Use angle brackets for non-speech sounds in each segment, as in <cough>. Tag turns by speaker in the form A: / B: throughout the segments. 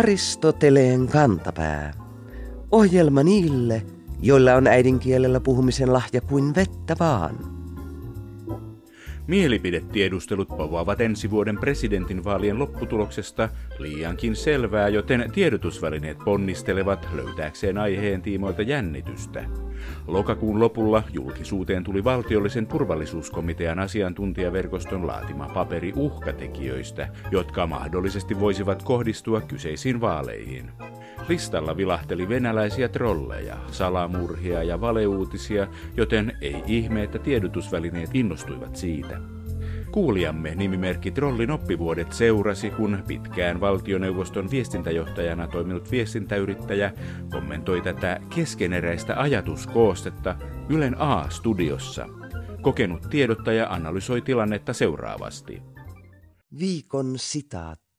A: Aristoteleen kantapää. Ohjelma niille, joilla on äidinkielellä puhumisen lahja kuin vettä vaan.
B: Mielipidetiedustelut povaavat ensi vuoden presidentinvaalien lopputuloksesta liiankin selvää, joten tiedotusvälineet ponnistelevat löytääkseen aiheen tiimoilta jännitystä. Lokakuun lopulla julkisuuteen tuli valtiollisen turvallisuuskomitean asiantuntijaverkoston laatima paperi uhkatekijöistä, jotka mahdollisesti voisivat kohdistua kyseisiin vaaleihin. Listalla vilahteli venäläisiä trolleja, salamurhia ja valeuutisia, joten ei ihme, että tiedotusvälineet innostuivat siitä. Kuulijamme nimimerkki Trollin oppivuodet seurasi, kun pitkään valtioneuvoston viestintäjohtajana toiminut viestintäyrittäjä kommentoi tätä keskeneräistä ajatuskoostetta Ylen A-studiossa. Kokenut tiedottaja analysoi tilannetta seuraavasti.
A: Viikon sitaatti.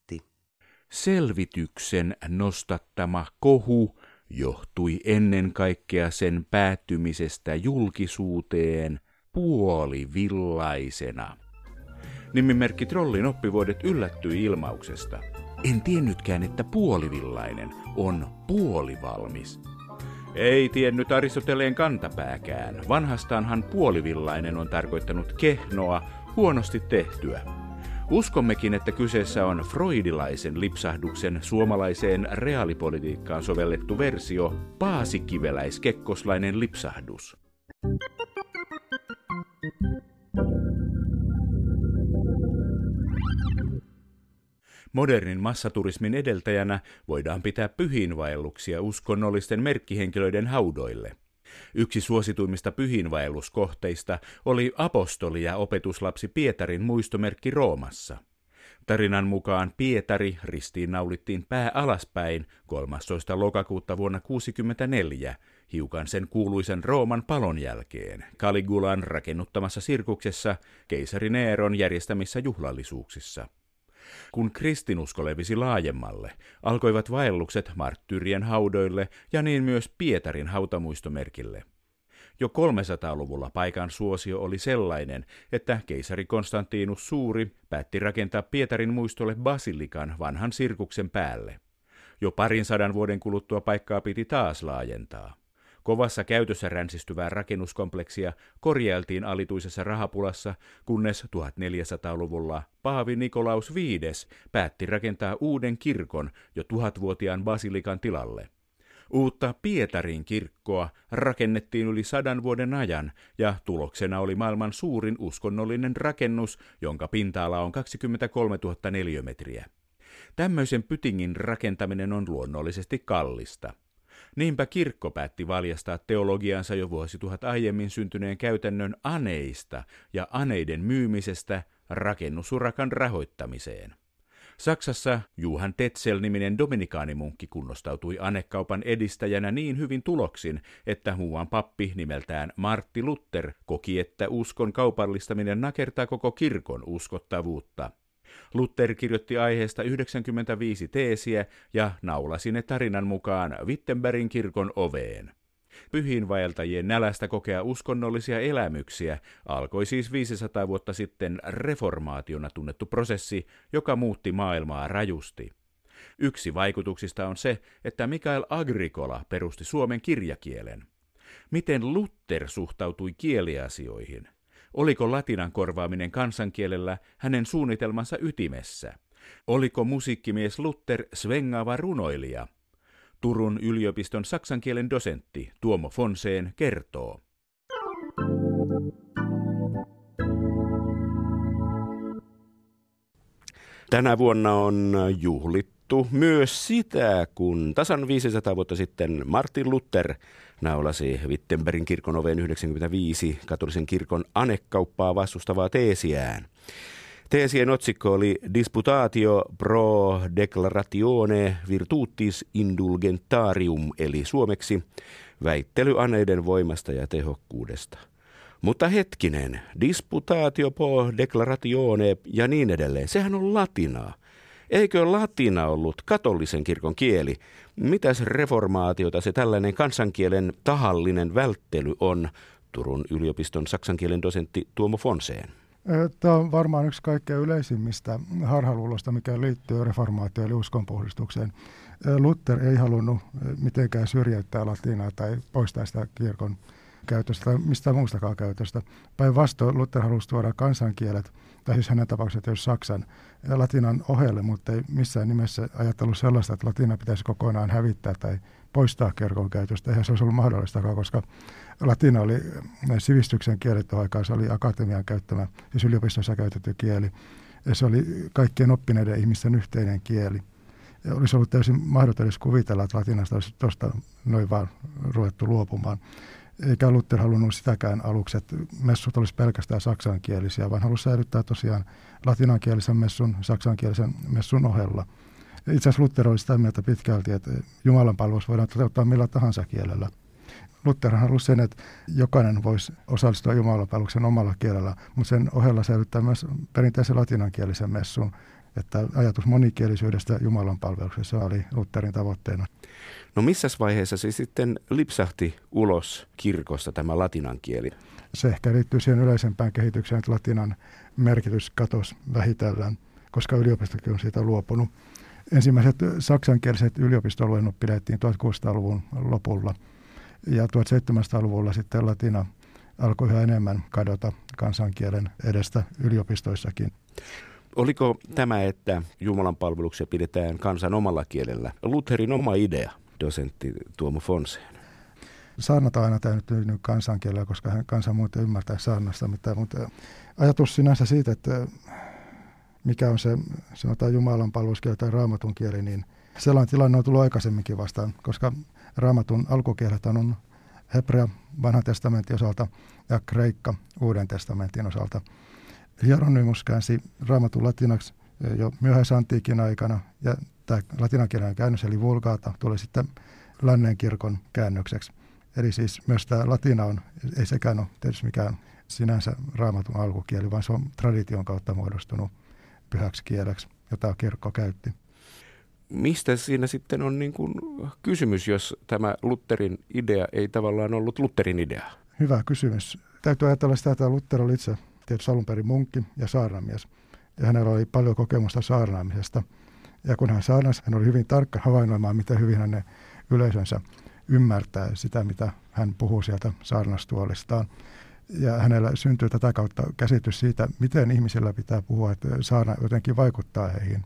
B: Selvityksen nostattama kohu johtui ennen kaikkea sen päättymisestä julkisuuteen puolivillaisena. Nimimerkki Trollin oppivuodet yllättyi ilmauksesta. En tiennytkään, että puolivillainen on puolivalmis. Ei tiennyt Aristoteleen kantapääkään. Vanhastaanhan puolivillainen on tarkoittanut kehnoa, huonosti tehtyä. Uskommekin, että kyseessä on freudilaisen lipsahduksen suomalaiseen reaalipolitiikkaan sovellettu versio, paasikiveläiskekkoslainen lipsahdus. Modernin massaturismin edeltäjänä voidaan pitää pyhiinvaelluksia uskonnollisten merkkihenkilöiden haudoille. Yksi suosituimmista pyhiinvaelluskohteista oli apostoli ja opetuslapsi Pietarin muistomerkki Roomassa. Tarinan mukaan Pietari ristiinnaulittiin pää alaspäin 13. lokakuuta vuonna 1964, hiukan sen kuuluisen Rooman palon jälkeen, Caligulan rakennuttamassa sirkuksessa keisari Neeron järjestämissä juhlallisuuksissa. Kun kristinusko levisi laajemmalle, alkoivat vaellukset marttyrien haudoille ja niin myös Pietarin hautamuistomerkille. Jo 300-luvulla paikan suosio oli sellainen, että keisari Konstantinus Suuri päätti rakentaa Pietarin muistolle basilikan vanhan sirkuksen päälle. Jo parin sadan vuoden kuluttua paikkaa piti taas laajentaa. Kovassa käytössä ränsistyvää rakennuskompleksia korjailtiin alituisessa rahapulassa, kunnes 1400-luvulla Paavi Nikolaus V päätti rakentaa uuden kirkon jo tuhatvuotiaan basilikan tilalle. Uutta Pietarin kirkkoa rakennettiin yli sadan vuoden ajan ja tuloksena oli maailman suurin uskonnollinen rakennus, jonka pinta-ala on 23 000 neliömetriä. Tämmöisen pytingin rakentaminen on luonnollisesti kallista. Niinpä kirkko päätti valjastaa teologiansa jo vuosituhat aiemmin syntyneen käytännön aneista ja aneiden myymisestä rakennusurakan rahoittamiseen. Saksassa Juhan Tetzel-niminen dominikaanimunkki kunnostautui anekaupan edistäjänä niin hyvin tuloksin, että muuan pappi nimeltään Martti Luther koki, että uskon kaupallistaminen nakertaa koko kirkon uskottavuutta – Luther kirjoitti aiheesta 95 teesiä ja naulasi ne tarinan mukaan Wittenbergin kirkon oveen. Pyhiinvaeltajien nälästä kokea uskonnollisia elämyksiä alkoi siis 500 vuotta sitten reformaationa tunnettu prosessi, joka muutti maailmaa rajusti. Yksi vaikutuksista on se, että Mikael Agricola perusti suomen kirjakielen. Miten Luther suhtautui kieliasioihin – Oliko latinan korvaaminen kansankielellä hänen suunnitelmansa ytimessä? Oliko musiikkimies Luther svengaava runoilija? Turun yliopiston saksankielen dosentti Tuomo Fonseen kertoo.
C: Tänä vuonna on juhlittu myös sitä, kun tasan 500 vuotta sitten Martin Luther naulasi Wittenbergin kirkon oveen 95 katolisen kirkon anekauppaa vastustavaa teesiään. Teesien otsikko oli Disputatio pro declaratione virtutis indulgentarium, eli suomeksi väittely aneiden voimasta ja tehokkuudesta. Mutta hetkinen, disputatio pro declaratione ja niin edelleen, sehän on latinaa. Eikö latina ollut katolisen kirkon kieli? Mitäs reformaatiota se tällainen kansankielen tahallinen välttely on? Turun yliopiston saksankielen dosentti Tuomo Fonseen.
D: Tämä on varmaan yksi kaikkein yleisimmistä harhaluulosta, mikä liittyy reformaatioon eli uskonpuhdistukseen. Luther ei halunnut mitenkään syrjäyttää latinaa tai poistaa sitä kirkon käytöstä tai mistään muustakaan käytöstä. Päinvastoin Luther halusi tuoda kansankielet, tai siis hänen tapauksessa jos Saksan ja latinan ohelle, mutta ei missään nimessä ajatellut sellaista, että latina pitäisi kokonaan hävittää tai poistaa kirkon käytöstä. Eihän se olisi ollut mahdollistakaan, koska latina oli sivistyksen kieli aikaan, se oli akatemian käyttämä, siis yliopistossa käytetty kieli. Ja se oli kaikkien oppineiden ihmisten yhteinen kieli. Ja olisi ollut täysin mahdoton edes kuvitella, että latinasta olisi tuosta noin vaan ruvettu luopumaan. Eikä Luther halunnut sitäkään aluksi, että messut olisi pelkästään saksankielisiä, vaan halusi säilyttää tosiaan latinankielisen messun, saksankielisen messun ohella. Itse asiassa Luther oli sitä mieltä pitkälti, että Jumalan palvelus voidaan toteuttaa millä tahansa kielellä. Luther halusi sen, että jokainen voisi osallistua Jumalan palveluksen omalla kielellä, mutta sen ohella säilyttää myös perinteisen latinankielisen messun, että ajatus monikielisyydestä Jumalan palveluksessa oli Lutherin tavoitteena.
C: No missä vaiheessa se sitten lipsahti ulos kirkosta tämä latinan kieli?
D: Se ehkä liittyy siihen yleisempään kehitykseen, että latinan merkitys katosi vähitellen, koska yliopistokin on siitä luopunut. Ensimmäiset saksankieliset yliopistoalueennot pidettiin 1600-luvun lopulla ja 1700-luvulla sitten latina alkoi yhä enemmän kadota kansankielen edestä yliopistoissakin.
C: Oliko tämä, että Jumalan palveluksia pidetään kansan omalla kielellä, Lutherin oma idea, dosentti Tuomo Fonseen?
D: Saarnat on aina täytynyt kansankielellä, koska hän kansan muuten ymmärtää saarnasta, mutta, mutta ajatus sinänsä siitä, että mikä on se sanotaan Jumalan palveluskieli tai raamatun kieli, niin sellainen tilanne on tullut aikaisemminkin vastaan, koska raamatun alkukielet on hebrea vanhan testamentin osalta ja kreikka uuden testamentin osalta. Hieronymus käänsi raamatun latinaksi jo myöhäisantiikin aikana ja tämä latinankielinen käännös eli vulgaata tuli sitten lännen kirkon käännökseksi. Eli siis myös tämä latina on, ei sekään ole tietysti mikään sinänsä raamatun alkukieli, vaan se on tradition kautta muodostunut pyhäksi kieleksi, jota kirkko käytti.
C: Mistä siinä sitten on niin kuin kysymys, jos tämä Lutterin idea ei tavallaan ollut Lutterin idea?
D: Hyvä kysymys. Täytyy ajatella sitä, että Luther oli itse tietysti alun perin munkki ja saarnamies. Ja hänellä oli paljon kokemusta saarnaamisesta. Ja kun hän saarnasi, hän oli hyvin tarkka havainnoimaan, miten hyvin hänen yleisönsä ymmärtää sitä, mitä hän puhuu sieltä saarnastuolistaan ja hänellä syntyy tätä kautta käsitys siitä, miten ihmisillä pitää puhua, että saada jotenkin vaikuttaa heihin.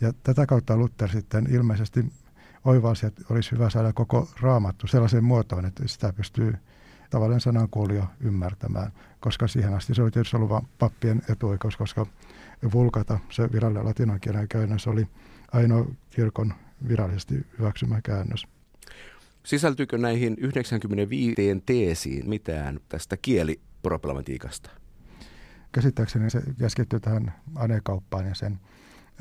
D: Ja tätä kautta Luther sitten ilmeisesti oivalsi, että olisi hyvä saada koko raamattu sellaiseen muotoon, että sitä pystyy tavallinen sanankuulija ymmärtämään, koska siihen asti se oli tietysti ollut vain pappien etuoikeus, koska vulkata, se virallinen latinankielinen käännös, oli ainoa kirkon virallisesti hyväksymä käännös.
C: Sisältyykö näihin 95 teesiin mitään tästä kieliproblematiikasta?
D: Käsittääkseni se keskittyy tähän anekauppaan ja sen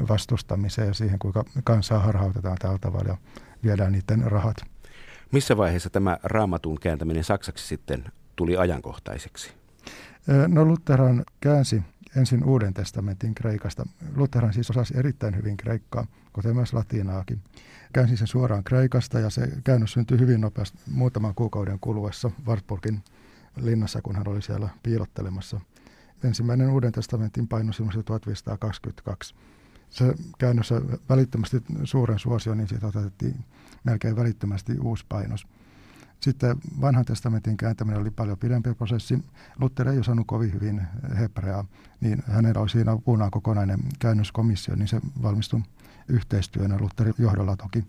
D: vastustamiseen ja siihen, kuinka kansaa harhautetaan tällä tavalla ja viedään niiden rahat.
C: Missä vaiheessa tämä raamatun kääntäminen saksaksi sitten tuli ajankohtaiseksi?
D: No Lutherhan käänsi ensin Uuden testamentin Kreikasta. Lutherhan siis osasi erittäin hyvin kreikkaa, kuten myös latinaakin. Käänsi sen suoraan Kreikasta ja se käännös syntyi hyvin nopeasti muutaman kuukauden kuluessa Wartburgin linnassa, kun hän oli siellä piilottelemassa. Ensimmäinen Uuden testamentin paino silloin 1522. Se käännös välittömästi suuren suosion, niin siitä otettiin melkein välittömästi uusi painos. Sitten vanhan testamentin kääntäminen oli paljon pidempi prosessi. Luther ei osannut kovin hyvin hebreaa, niin hänellä oli siinä apunaan kokonainen käännöskomissio, niin se valmistui yhteistyönä Lutherin johdolla toki.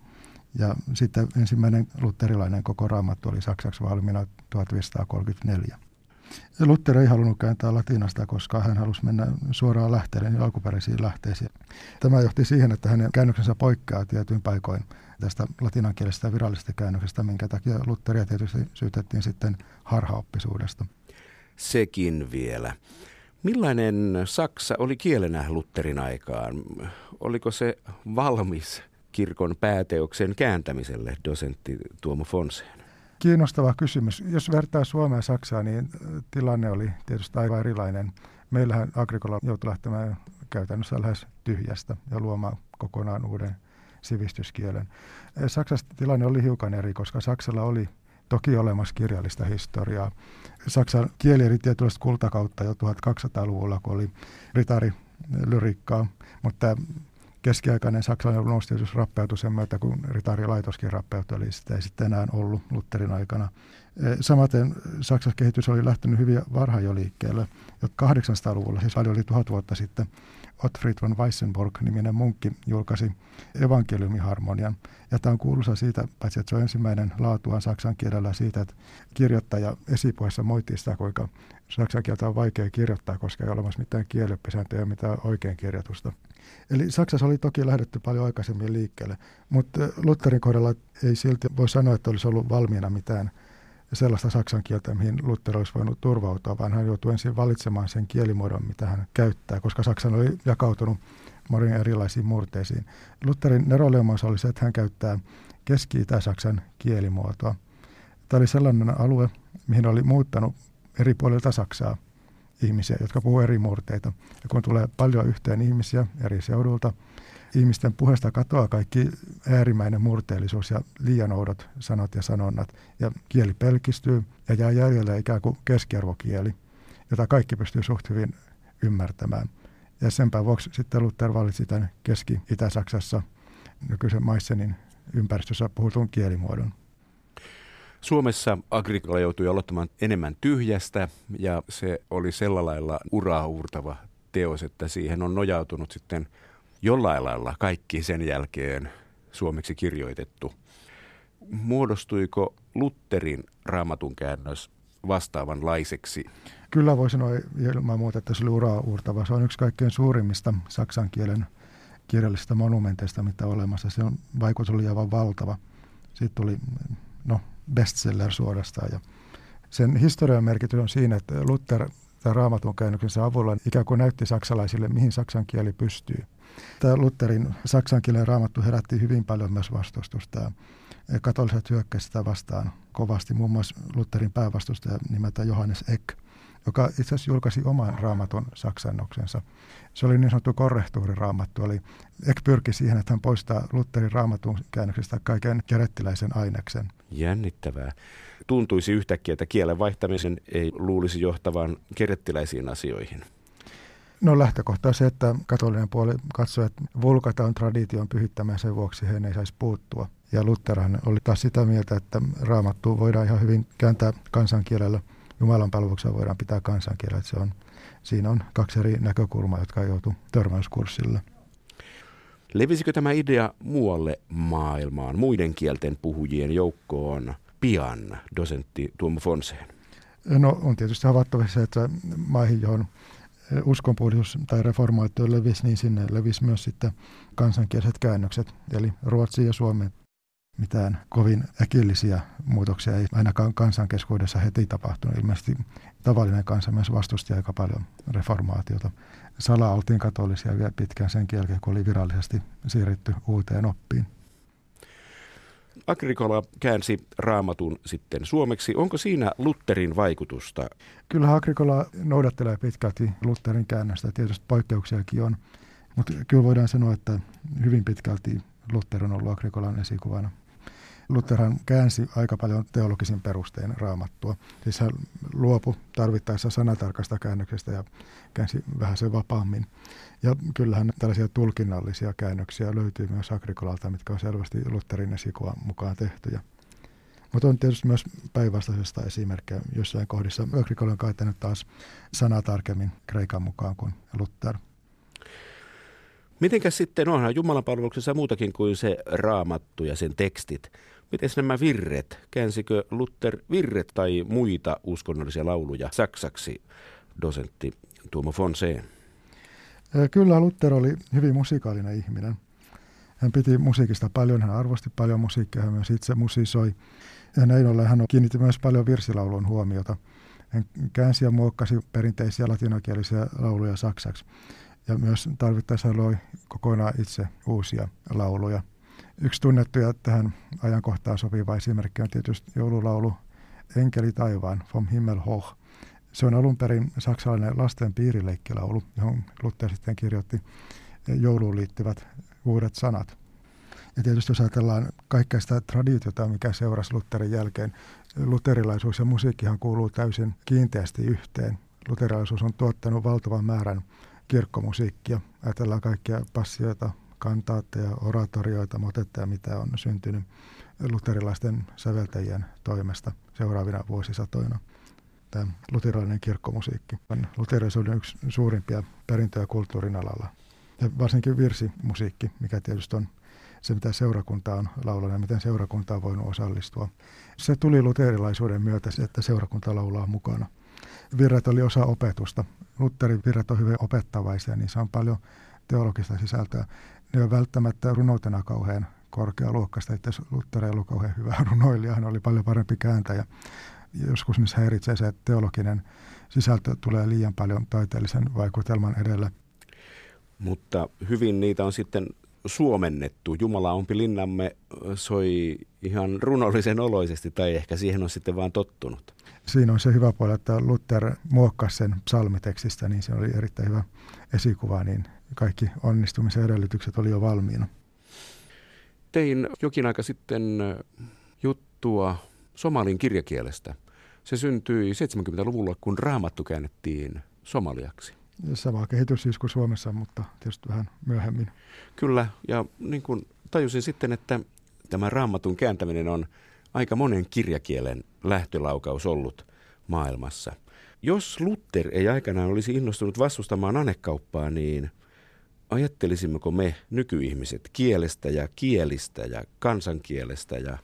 D: Ja sitten ensimmäinen luterilainen koko raamattu oli saksaksi valmiina 1534. Luther ei halunnut kääntää latinasta, koska hän halusi mennä suoraan lähteelle, niin alkuperäisiin lähteisiin. Tämä johti siihen, että hänen käännöksensä poikkeaa tietyin paikoin tästä latinankielisestä virallisesta käännöksestä, minkä takia Lutheria tietysti syytettiin sitten harhaoppisuudesta.
C: Sekin vielä. Millainen Saksa oli kielenä Lutherin aikaan? Oliko se valmis kirkon pääteoksen kääntämiselle, dosentti Tuomo Fonseen?
D: Kiinnostava kysymys. Jos vertaa Suomea ja Saksaa, niin tilanne oli tietysti aivan erilainen. Meillähän Agrikola joutui lähtemään käytännössä lähes tyhjästä ja luomaan kokonaan uuden sivistyskielen. Saksassa tilanne oli hiukan eri, koska Saksalla oli toki olemassa kirjallista historiaa. Saksan kieli eri tietynlaista kultakautta jo 1200-luvulla, kun oli ritarilyriikkaa, mutta keskiaikainen saksalainen luonnostietys rappeutui sen myötä, kun ritarilaitoskin rappeutui, eli sitä ei sitten enää ollut Lutherin aikana. Samaten Saksan kehitys oli lähtenyt hyvin varhain jo liikkeelle. Jo 800-luvulla, siis oli tuhat vuotta sitten, Ottfried von Weissenborg-niminen munkki julkaisi evankeliumiharmonian. Ja tämä on kuuluisa siitä, paitsi että se on ensimmäinen laatuaan saksan kielellä siitä, että kirjoittaja esipuheessa moitti sitä, kuinka saksan kieltä on vaikea kirjoittaa, koska ei ole olemassa mitään kielioppisääntöjä, mitään oikein kirjoitusta. Eli Saksassa oli toki lähdetty paljon aikaisemmin liikkeelle, mutta Lutherin kohdalla ei silti voi sanoa, että olisi ollut valmiina mitään sellaista saksan kieltä, mihin Luther olisi voinut turvautua, vaan hän joutui ensin valitsemaan sen kielimuodon, mitä hän käyttää, koska Saksan oli jakautunut monin erilaisiin murteisiin. Lutherin neroleumans oli se, että hän käyttää keski-itä-Saksan kielimuotoa. Tämä oli sellainen alue, mihin oli muuttanut eri puolilta Saksaa ihmisiä, jotka puhuvat eri murteita. Ja kun tulee paljon yhteen ihmisiä eri seudulta, ihmisten puheesta katoaa kaikki äärimmäinen murteellisuus ja liian oudot sanat ja sanonnat. Ja kieli pelkistyy ja jää jäljellä ikään kuin keskiarvokieli, jota kaikki pystyy suht hyvin ymmärtämään. Ja senpä vuoksi sitten Luther valitsi tämän Keski-Itä-Saksassa nykyisen Maissenin ympäristössä puhutun kielimuodon.
C: Suomessa Agricola joutui aloittamaan enemmän tyhjästä ja se oli lailla uraa uurtava teos, että siihen on nojautunut sitten jollain lailla kaikki sen jälkeen suomeksi kirjoitettu. Muodostuiko Lutterin raamatun käännös vastaavanlaiseksi?
D: Kyllä voi sanoa ilman muuta, että se oli uraa uurtava. Se on yksi kaikkein suurimmista saksan kielen kirjallisista monumenteista, mitä on olemassa. Se on vaikutus oli aivan valtava. Siitä tuli no, bestseller suorastaan. Ja sen historian merkitys on siinä, että Luther tämän raamatun käännöksensä avulla ikään kuin näytti saksalaisille, mihin saksan kieli pystyy. Tämä Lutherin saksan kielen raamattu herätti hyvin paljon myös vastustusta. Katoliset hyökkäsivät sitä vastaan kovasti, muun muassa Lutherin päävastustaja nimeltä Johannes Eck, joka itse asiassa julkaisi oman raamatun saksannoksensa. Se oli niin sanottu korrehtuuriraamattu, eli Eck pyrki siihen, että hän poistaa Lutherin raamatun käännöksestä kaiken kerettiläisen aineksen.
C: Jännittävää. Tuntuisi yhtäkkiä, että kielen vaihtamisen ei luulisi johtavan kerettiläisiin asioihin.
D: No lähtökohta on se, että katolinen puoli katsoi, että vulkata on tradition pyhittämään sen vuoksi he ei saisi puuttua. Ja Lutherhan oli taas sitä mieltä, että raamattu voidaan ihan hyvin kääntää kansankielellä. Jumalan palveluksia voidaan pitää kansankielellä. Se on, siinä on kaksi eri näkökulmaa, jotka joutu törmäyskurssille.
C: Levisikö tämä idea muualle maailmaan, muiden kielten puhujien joukkoon pian, dosentti Tuomo Fonseen?
D: No on tietysti havaittavissa, että maihin, johon uskonpuhdistus tai reformaatio levisi, niin sinne levisi myös sitten kansankieliset käännökset, eli Ruotsi ja Suomi. Mitään kovin äkillisiä muutoksia ei ainakaan kansankeskuudessa heti tapahtunut. Ilmeisesti tavallinen kansa myös vastusti aika paljon reformaatiota. Sala oltiin katolisia vielä pitkään sen jälkeen, kun oli virallisesti siirrytty uuteen oppiin.
C: Agricola käänsi raamatun sitten suomeksi. Onko siinä Lutterin vaikutusta?
D: Kyllä Agricola noudattelee pitkälti Lutterin käännöstä. Tietysti poikkeuksiakin on, mutta kyllä voidaan sanoa, että hyvin pitkälti Luther on ollut Agricolan esikuvana. Lutherhan käänsi aika paljon teologisin perustein raamattua. Siis hän luopui tarvittaessa sanatarkasta käännöksestä ja käänsi vähän sen vapaammin. Ja kyllähän tällaisia tulkinnallisia käännöksiä löytyy myös Agrikolalta, mitkä on selvästi Lutherin esikuvan mukaan tehtyjä. Mutta on tietysti myös päinvastaisesta esimerkkejä. Jossain kohdissa Agrikola on käyttänyt taas sanaa tarkemmin kreikan mukaan kuin Luther.
C: Mitenkäs sitten onhan Jumalan palveluksessa muutakin kuin se raamattu ja sen tekstit? Miten nämä virret? Käänsikö Luther virret tai muita uskonnollisia lauluja saksaksi, dosentti Tuomo Fonseen?
D: Kyllä Luther oli hyvin musikaalinen ihminen. Hän piti musiikista paljon, hän arvosti paljon musiikkia, hän myös itse musisoi. Ja näin ollen hän kiinnitti myös paljon virsilaulun huomiota. Hän käänsi ja muokkasi perinteisiä latinokielisiä lauluja saksaksi. Ja myös tarvittaessa loi kokonaan itse uusia lauluja. Yksi tunnettuja tähän ajankohtaan sopiva esimerkki on tietysti joululaulu Enkeli taivaan, Vom Himmel hoch. Se on alun perin saksalainen lasten piirileikkilaulu, johon Luther sitten kirjoitti jouluun liittyvät uudet sanat. Ja tietysti jos ajatellaan kaikkea sitä traditiota, mikä seurasi Lutherin jälkeen, luterilaisuus ja musiikkihan kuuluu täysin kiinteästi yhteen. Luterilaisuus on tuottanut valtavan määrän kirkkomusiikkia. Ajatellaan kaikkia passioita, kantaatteja, oratorioita, motetteja, mitä on syntynyt luterilaisten säveltäjien toimesta seuraavina vuosisatoina. Tämä luterilainen kirkkomusiikki on luterilaisuuden yksi suurimpia perintöjä kulttuurin alalla. Ja varsinkin virsimusiikki, mikä tietysti on se, mitä seurakunta on laulanut ja miten seurakunta on voinut osallistua. Se tuli luterilaisuuden myötä, että seurakunta laulaa mukana. Virrat oli osa opetusta. Lutherin virrat on hyvin opettavaisia, niin se on paljon teologista sisältöä. Ne on välttämättä runoutena kauhean korkealuokkaista, että Luther ei ollut kauhean hyvä <laughs> runoilija, hän oli paljon parempi kääntäjä. Joskus niissä häiritsee se, että teologinen sisältö tulee liian paljon taiteellisen vaikutelman edellä.
C: Mutta hyvin niitä on sitten suomennettu. Jumala ompi linnamme soi ihan runollisen oloisesti, tai ehkä siihen on sitten vaan tottunut.
D: Siinä on se hyvä puoli, että Luther muokkasi sen psalmitekstistä, niin se oli erittäin hyvä esikuva, niin kaikki onnistumisen edellytykset oli jo valmiina.
C: Tein jokin aika sitten juttua somalin kirjakielestä. Se syntyi 70-luvulla, kun raamattu käännettiin somaliaksi.
D: Sama kehitys siis kuin Suomessa, mutta tietysti vähän myöhemmin.
C: Kyllä, ja niin kuin tajusin sitten, että tämä raamatun kääntäminen on aika monen kirjakielen lähtölaukaus ollut maailmassa. Jos Luther ei aikanaan olisi innostunut vastustamaan anekauppaa, niin ajattelisimmeko me nykyihmiset kielestä ja kielistä ja kansankielestä ja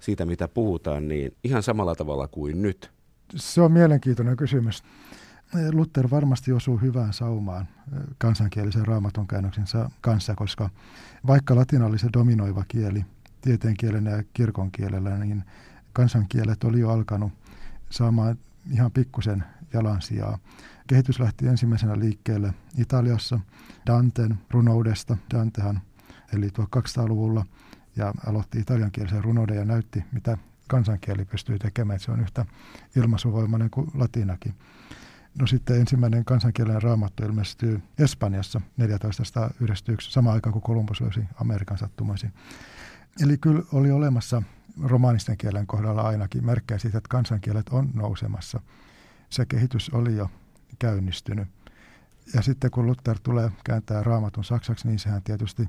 C: siitä, mitä puhutaan, niin ihan samalla tavalla kuin nyt?
D: Se on mielenkiintoinen kysymys. Luther varmasti osuu hyvään saumaan kansankielisen raamatun käännöksensä kanssa, koska vaikka latina oli se dominoiva kieli tieteenkielenä ja kirkonkielellä, niin kansankielet oli jo alkanut saamaan ihan pikkusen jalansijaa. Kehitys lähti ensimmäisenä liikkeelle Italiassa Danten runoudesta. Dantehan eli 1200-luvulla ja aloitti italiankielisen runouden ja näytti, mitä kansankieli pystyy tekemään. Se on yhtä ilmaisuvoimainen kuin latinakin. No sitten ensimmäinen kansankielinen raamattu ilmestyy Espanjassa 1491, sama aikaan kuin Kolumbus löysi Amerikan sattumoisin. Eli kyllä oli olemassa romaanisten kielen kohdalla ainakin merkkejä siitä, että kansankielet on nousemassa. Se kehitys oli jo käynnistynyt. Ja sitten kun Luther tulee kääntää raamatun saksaksi, niin sehän tietysti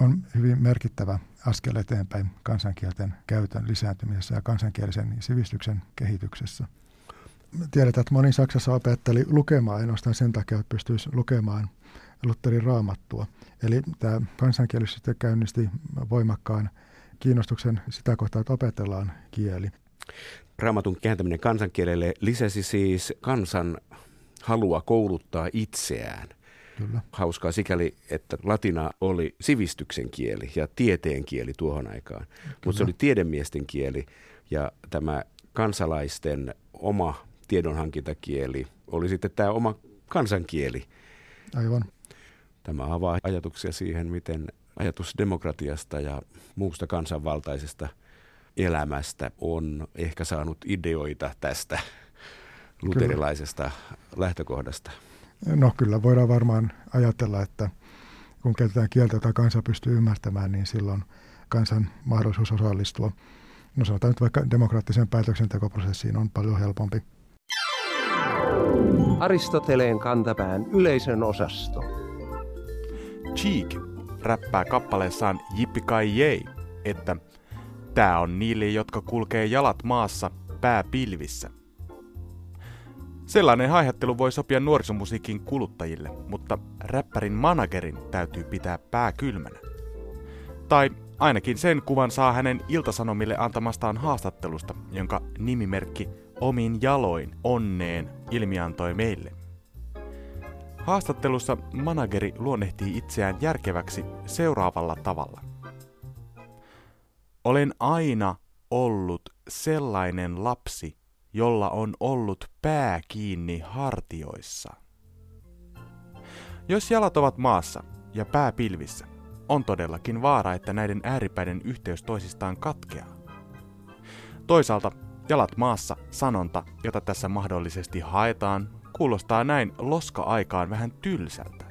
D: on hyvin merkittävä askel eteenpäin kansankielten käytön lisääntymisessä ja kansankielisen sivistyksen kehityksessä. Tiedetään, että moni Saksassa opetteli lukemaan ainoastaan sen takia, että pystyisi lukemaan Lutherin raamattua. Eli tämä kansankielisyys sitten käynnisti voimakkaan kiinnostuksen sitä kohtaa, että opetellaan kieli.
C: Raamatun kääntäminen kansankielelle lisäsi siis kansan halua kouluttaa itseään.
D: Kyllä.
C: Hauskaa sikäli, että latina oli sivistyksen kieli ja tieteen kieli tuohon aikaan. Mutta se oli tiedemiesten kieli ja tämä kansalaisten oma tiedonhankintakieli oli sitten tämä oma kansankieli.
D: Aivan.
C: Tämä avaa ajatuksia siihen, miten ajatus demokratiasta ja muusta kansanvaltaisesta elämästä on ehkä saanut ideoita tästä luterilaisesta kyllä. lähtökohdasta.
D: No kyllä voidaan varmaan ajatella, että kun käytetään kieltä, jota kansa pystyy ymmärtämään, niin silloin kansan mahdollisuus osallistua, no sanotaan nyt vaikka demokraattiseen päätöksentekoprosessiin on paljon helpompi.
E: Aristoteleen kantapään yleisön osasto.
F: Cheek räppää kappaleessaan Jippi kai jei, että tää on niille, jotka kulkee jalat maassa, pää pilvissä. Sellainen haihattelu voi sopia nuorisomusiikin kuluttajille, mutta räppärin managerin täytyy pitää pää kylmänä. Tai ainakin sen kuvan saa hänen iltasanomille antamastaan haastattelusta, jonka nimimerkki Omin jaloin onneen ilmiantoi meille. Haastattelussa manageri luonnehtii itseään järkeväksi seuraavalla tavalla. Olen aina ollut sellainen lapsi, jolla on ollut pää kiinni hartioissa. Jos jalat ovat maassa ja pää pilvissä, on todellakin vaara, että näiden ääripäiden yhteys toisistaan katkeaa. Toisaalta jalat maassa sanonta, jota tässä mahdollisesti haetaan, kuulostaa näin loska-aikaan vähän tylsältä.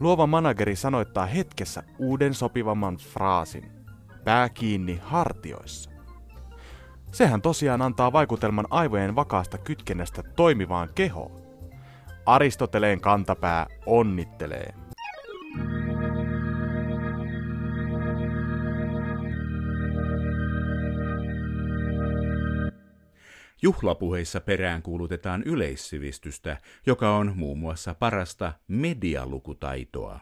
F: Luova manageri sanoittaa hetkessä uuden sopivamman fraasin. Pää kiinni hartioissa. Sehän tosiaan antaa vaikutelman aivojen vakaasta kytkennästä toimivaan kehoon. Aristoteleen kantapää onnittelee.
B: Juhlapuheissa peräänkuulutetaan yleissivistystä, joka on muun muassa parasta medialukutaitoa.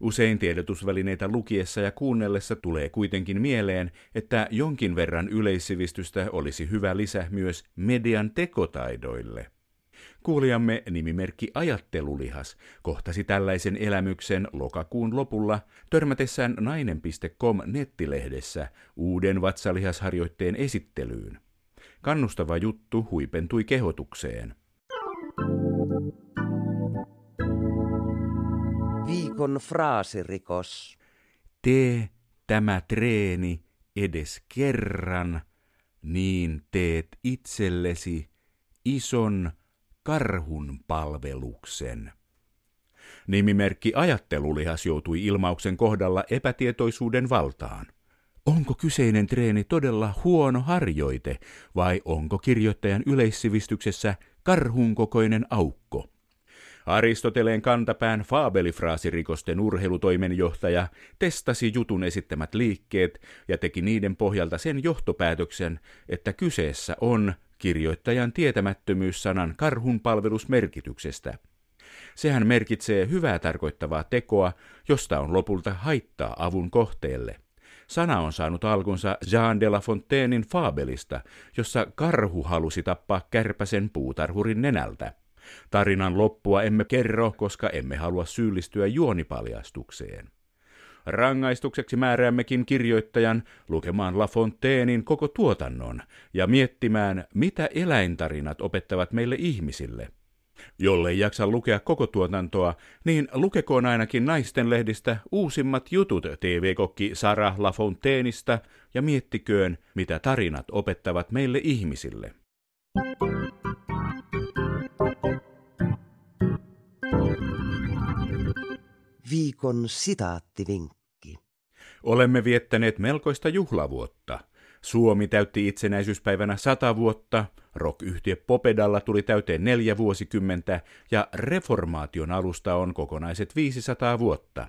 B: Usein tiedotusvälineitä lukiessa ja kuunnellessa tulee kuitenkin mieleen, että jonkin verran yleissivistystä olisi hyvä lisä myös median tekotaidoille. Kuulijamme nimimerkki Ajattelulihas kohtasi tällaisen elämyksen lokakuun lopulla törmätessään nainen.com nettilehdessä uuden vatsalihasharjoitteen esittelyyn. Kannustava juttu huipentui kehotukseen.
A: Viikon fraasirikos.
B: Tee tämä treeni edes kerran, niin teet itsellesi ison karhun palveluksen. Nimimerkki Ajattelulihas joutui ilmauksen kohdalla epätietoisuuden valtaan. Onko kyseinen treeni todella huono harjoite vai onko kirjoittajan yleissivistyksessä karhun kokoinen aukko? Aristoteleen kantapään faabelifraasirikosten urheilutoimenjohtaja testasi jutun esittämät liikkeet ja teki niiden pohjalta sen johtopäätöksen, että kyseessä on kirjoittajan tietämättömyys sanan karhun palvelusmerkityksestä. Sehän merkitsee hyvää tarkoittavaa tekoa, josta on lopulta haittaa avun kohteelle. Sana on saanut alkunsa Jean de la Fontainein faabelista, jossa karhu halusi tappaa kärpäsen puutarhurin nenältä. Tarinan loppua emme kerro, koska emme halua syyllistyä juonipaljastukseen. Rangaistukseksi määräämmekin kirjoittajan lukemaan La Fontainein koko tuotannon ja miettimään, mitä eläintarinat opettavat meille ihmisille. Jollei jaksa lukea koko tuotantoa, niin lukekoon ainakin naisten lehdistä uusimmat jutut TV-kokki Sara Lafontaineista ja miettiköön, mitä tarinat opettavat meille ihmisille.
A: Viikon sitaattivinkki.
B: Olemme viettäneet melkoista juhlavuotta. Suomi täytti itsenäisyyspäivänä sata vuotta, rock-yhtiö Popedalla tuli täyteen neljä vuosikymmentä ja reformaation alusta on kokonaiset 500 vuotta.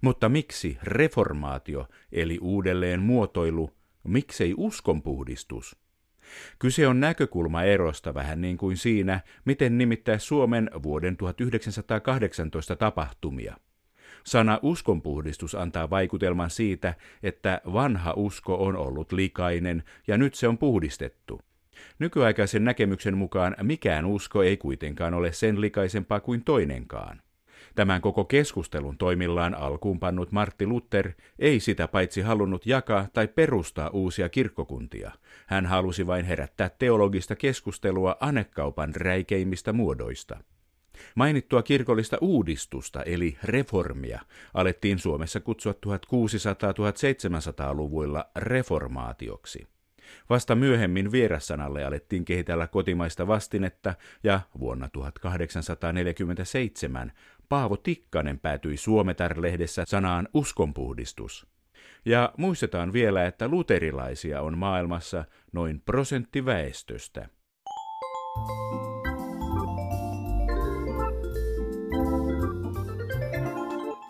B: Mutta miksi reformaatio, eli uudelleen muotoilu, miksei uskonpuhdistus? Kyse on näkökulmaerosta vähän niin kuin siinä, miten nimittää Suomen vuoden 1918 tapahtumia. Sana uskonpuhdistus antaa vaikutelman siitä, että vanha usko on ollut likainen ja nyt se on puhdistettu. Nykyaikaisen näkemyksen mukaan mikään usko ei kuitenkaan ole sen likaisempaa kuin toinenkaan. Tämän koko keskustelun toimillaan alkuun pannut Martti Luther ei sitä paitsi halunnut jakaa tai perustaa uusia kirkkokuntia. Hän halusi vain herättää teologista keskustelua anekaupan räikeimmistä muodoista. Mainittua kirkollista uudistusta eli reformia alettiin Suomessa kutsua 1600-1700-luvuilla reformaatioksi. Vasta myöhemmin vierassanalle alettiin kehitellä kotimaista vastinetta ja vuonna 1847 Paavo Tikkanen päätyi Suometar-lehdessä sanaan uskonpuhdistus. Ja muistetaan vielä, että luterilaisia on maailmassa noin prosentti väestöstä.